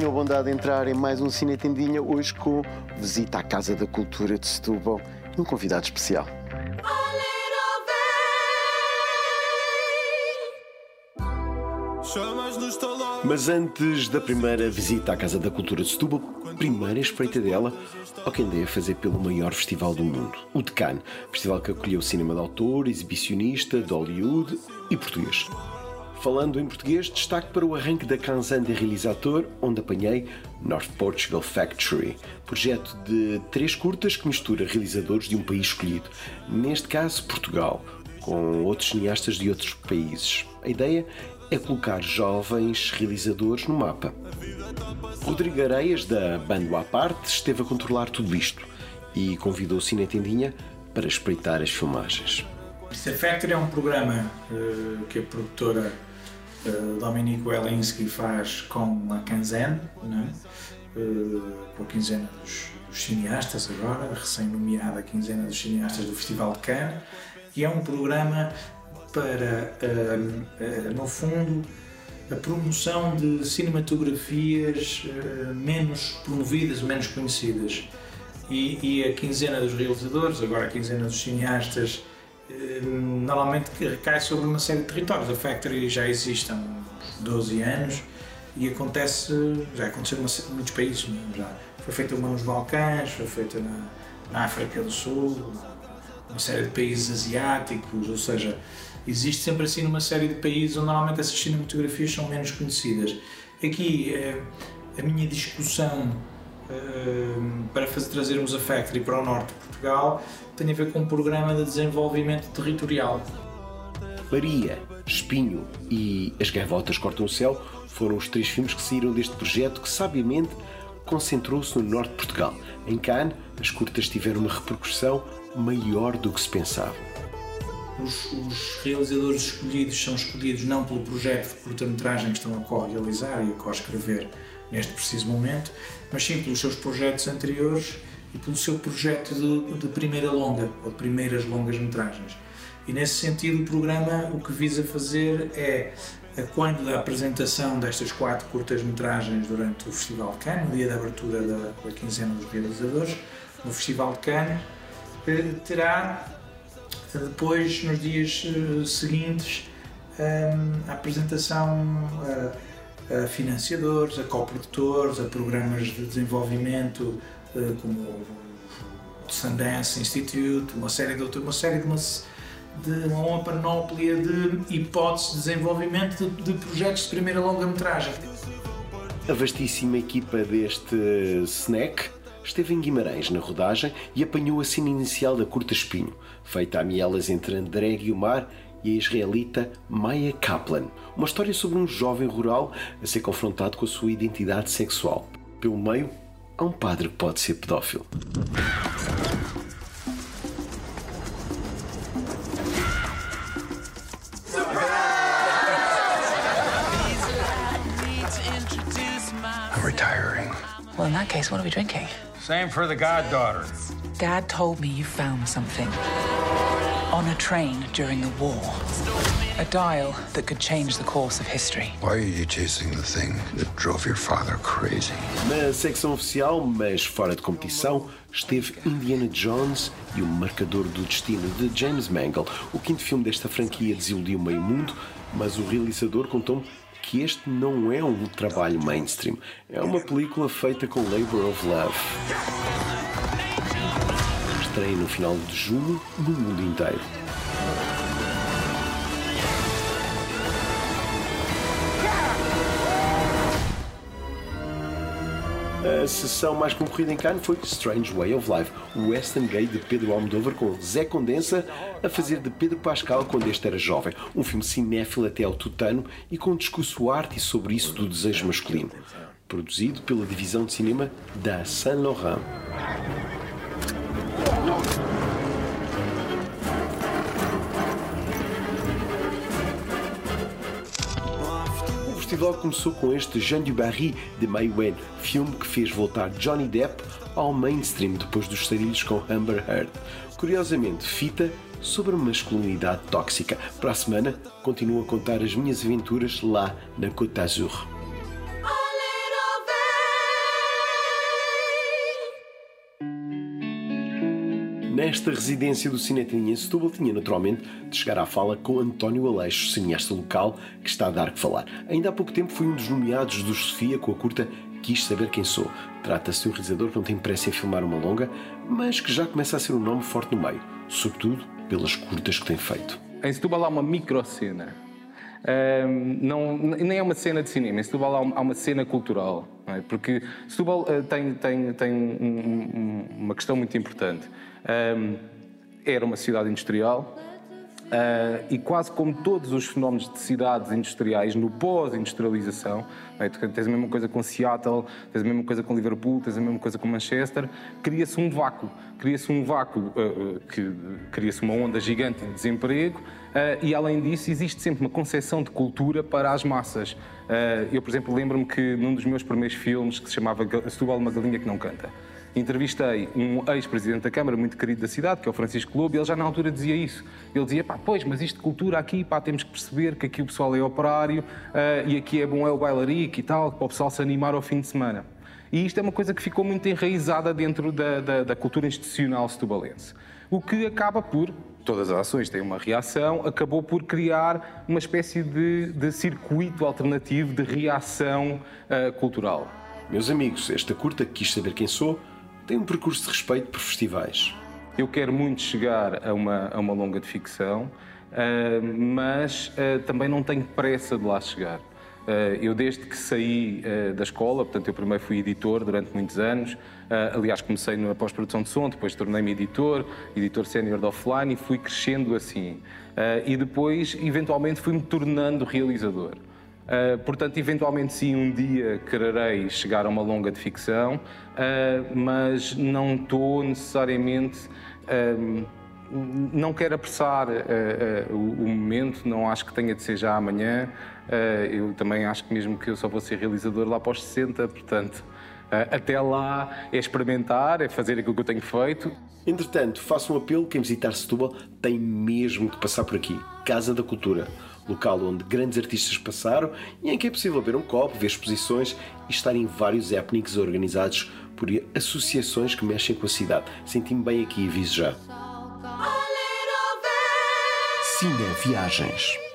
tenham a bondade de entrar em mais um Cine Tendinha, hoje com visita à Casa da Cultura de Setúbal e um convidado especial. Mas antes da primeira visita à Casa da Cultura de Setúbal, primeira espreita dela ao que andei a fazer pelo maior festival do mundo, o de Cannes, festival que acolheu cinema de autor, exibicionista, de Hollywood e português. Falando em português, destaque para o arranque da Kansan de realizador, onde apanhei North Portugal Factory, projeto de três curtas que mistura realizadores de um país escolhido, neste caso Portugal, com outros cineastas de outros países. A ideia é colocar jovens realizadores no mapa. Rodrigo Areias, da Bando à Parte, esteve a controlar tudo isto e convidou o Cine Tendinha para espreitar as filmagens. The Factory é um programa uh, que a produtora uh, Dominique Welinski faz com a Kanzen, uh, com a quinzena dos, dos cineastas agora, recém-nomeada quinzena dos cineastas do Festival de Cannes, e é um programa para, uh, uh, no fundo, a promoção de cinematografias menos promovidas, menos conhecidas. E, e, a quinzena dos realizadores, agora a quinzena dos cineastas, normalmente recai sobre uma série de territórios. A Factory já existe há uns 12 anos e acontece, já aconteceu em muitos países. É? Já foi feita uma nos Balcãs, foi feita na, na África do Sul, uma série de países asiáticos, ou seja, existe sempre assim numa série de países onde normalmente essas cinematografias são menos conhecidas. Aqui eh, a minha discussão eh, para fazer trazermos a Factory para o norte de Portugal tem a ver com um programa de desenvolvimento territorial. Maria, Espinho e As Gaivotas Cortam o Céu foram os três filmes que saíram deste projeto que sabiamente concentrou-se no norte de Portugal. Em Cannes, as curtas tiveram uma repercussão maior do que se pensava. Os, os, realizadores escolhidos são escolhidos não pelo projeto de curta-metragem que estão a co-realizar e a co-escrever neste preciso momento, mas sim pelos seus projetos anteriores e pelo seu projeto de, de primeira longa ou de primeiras longas-metragens. E nesse sentido, o programa o que visa fazer é, quando da apresentação destas quatro curtas-metragens durante o Festival de Cannes, no dia da abertura da, da quinzena dos realizadores, no Festival de Cannes, eh, terá depois, nos dias eh, seguintes, a apresentação a, financiadores, a coprodutores, a programas de desenvolvimento eh, como o Sundance Institute, uma série de outras, uma série de uma, de uma panóplia de hipóteses de desenvolvimento de, de projetos de primeira longa-metragem. A vastíssima equipa deste snack esteve em Guimarães na rodagem e apanhou a cena inicial da Curta Espinho, feita a mielas entre André Guiomar e a israelita Maya Kaplan, uma história sobre um jovem rural a ser confrontado com a sua identidade sexual. Pelo meio, há um padre que pode ser pedófilo. Well, in that case, what are we drinking? Same for the goddaughter. Dad told me you found something on a train during the war. A dial that could change the course of history. Why are you chasing the thing that drove your father crazy? Na secção oficial, mas fora de competição, esteve Indiana Jones e o Marcador do Destino de James Mangold. O quinto filme desta franquia desiludiu meio mundo, mas o realizador contou-me que este não é um trabalho mainstream, é uma película feita com Labor of Love. Estreia no final de junho no mundo inteiro. A sessão mais concorrida em Cannes foi Strange Way of Life, o western gay de Pedro Almodóvar com Zé Condensa a fazer de Pedro Pascal quando este era jovem. Um filme cinéfilo até ao tutano e com um discurso arte sobre isso do desejo masculino. Produzido pela divisão de cinema da Saint Laurent. Festival começou com este Jean du Barry de Mai Wen, filme que fez voltar Johnny Depp ao mainstream depois dos sarilhos com Amber Heard. Curiosamente, fita sobre masculinidade tóxica. Para a semana, continuo a contar as minhas aventuras lá na Côte d'Azur. Nesta residência do Cinetinha em Setúbal tinha naturalmente de chegar à fala com António Aleixo, cineasta local, que está a dar que falar. Ainda há pouco tempo foi um dos nomeados do Sofia com a curta Quis Saber Quem Sou. Trata-se de um realizador que não tem pressa em filmar uma longa, mas que já começa a ser um nome forte no meio, sobretudo pelas curtas que tem feito. Em Setúbal há uma microcena. Um, não, nem é uma cena de cinema, em Setúbal há uma cena cultural. É? Porque Setúbal uh, tem, tem, tem um, um, uma questão muito importante. Era uma cidade industrial, Uh, e quase como todos os fenómenos de cidades industriais no pós-industrialização, é? tens a mesma coisa com Seattle, tens a mesma coisa com Liverpool, tens a mesma coisa com Manchester, cria-se um vácuo, cria-se um vácuo, uh, que cria-se uma onda gigante de desemprego e além disso existe sempre uma concepção de cultura para as massas. eu, por exemplo, lembro-me que num dos meus primeiros filmes, que se chamava Setúbal, uma galinha que não canta, entrevistei um ex-presidente da Câmara, muito querido da cidade, que é o Francisco Lobo, e ele já na altura dizia isso. Ele dizia, pá, pois, mas isto de cultura aqui, pá, temos que perceber que aqui o pessoal é operário uh, e aqui é bom é o bailarico e tal, para o pessoal se animar ao fim de semana. E isto é uma coisa que ficou muito enraizada dentro da, da, da cultura institucional setubalense. O que acaba por, todas as ações têm uma reação, acabou por criar uma espécie de, de circuito alternativo de reação uh, cultural. Meus amigos, esta curta quis saber quem sou tem um percurso de respeito por festivais. Eu quero muito chegar a uma, a uma longa de ficção, uh, mas uh, também não tenho pressa de lá chegar. Uh, eu, desde que saí da escola, portanto, eu primeiro fui editor durante muitos anos, aliás, comecei na pós-produção de som, depois tornei-me editor, editor sénior de offline e fui crescendo assim. e depois, eventualmente, fui-me tornando realizador. Uh, portanto, eventualmente sim, um dia quererei chegar a uma longa de ficção, uh, mas não estou necessariamente. Uh, não quero apressar o, o, momento, não acho que tenha de ser já amanhã. eu também acho que mesmo que eu só vou ser realizador lá para os 60, portanto, até lá é experimentar, é fazer aquilo que eu tenho feito. Entretanto, faço um apelo: quem visitar Setúbal tem mesmo de passar por aqui Casa da Cultura local onde grandes artistas passaram e em que é possível ver um copo, ver exposições e estar em vários happenings organizados por associações que mexem com a cidade. Senti-me bem aqui e aviso já. Cine Viagens.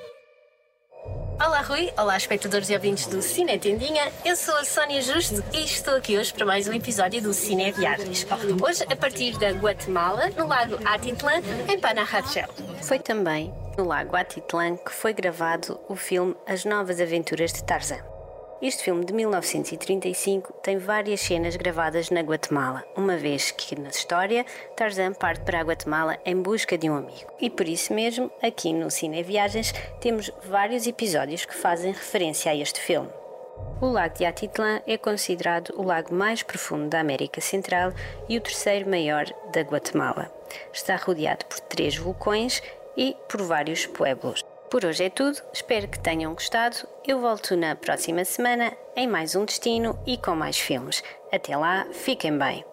Olá Rui, olá espectadores e ouvintes do Cine Tendinha, eu sou a Sónia Justo e estou aqui hoje para mais um episódio do Cine Viagens. Hoje a partir da Guatemala, no lago Atitlán, em Panajachel. Foi também no lago Atitlán que foi gravado o filme As Novas Aventuras de Tarzan. Este filme de 1935 tem várias cenas gravadas na Guatemala, uma vez que na história Tarzan parte para a Guatemala em busca de um amigo. E por isso mesmo, aqui no Cine Viagens, temos vários episódios que fazem referência a este filme. O lago de Atitlán é considerado o lago mais profundo da América Central e o terceiro maior da Guatemala. Está rodeado por três vulcões e por vários pueblos. Por hoje é tudo, espero que tenham gostado. Eu volto na próxima semana em mais um destino e com mais filmes. Até lá, fiquem bem.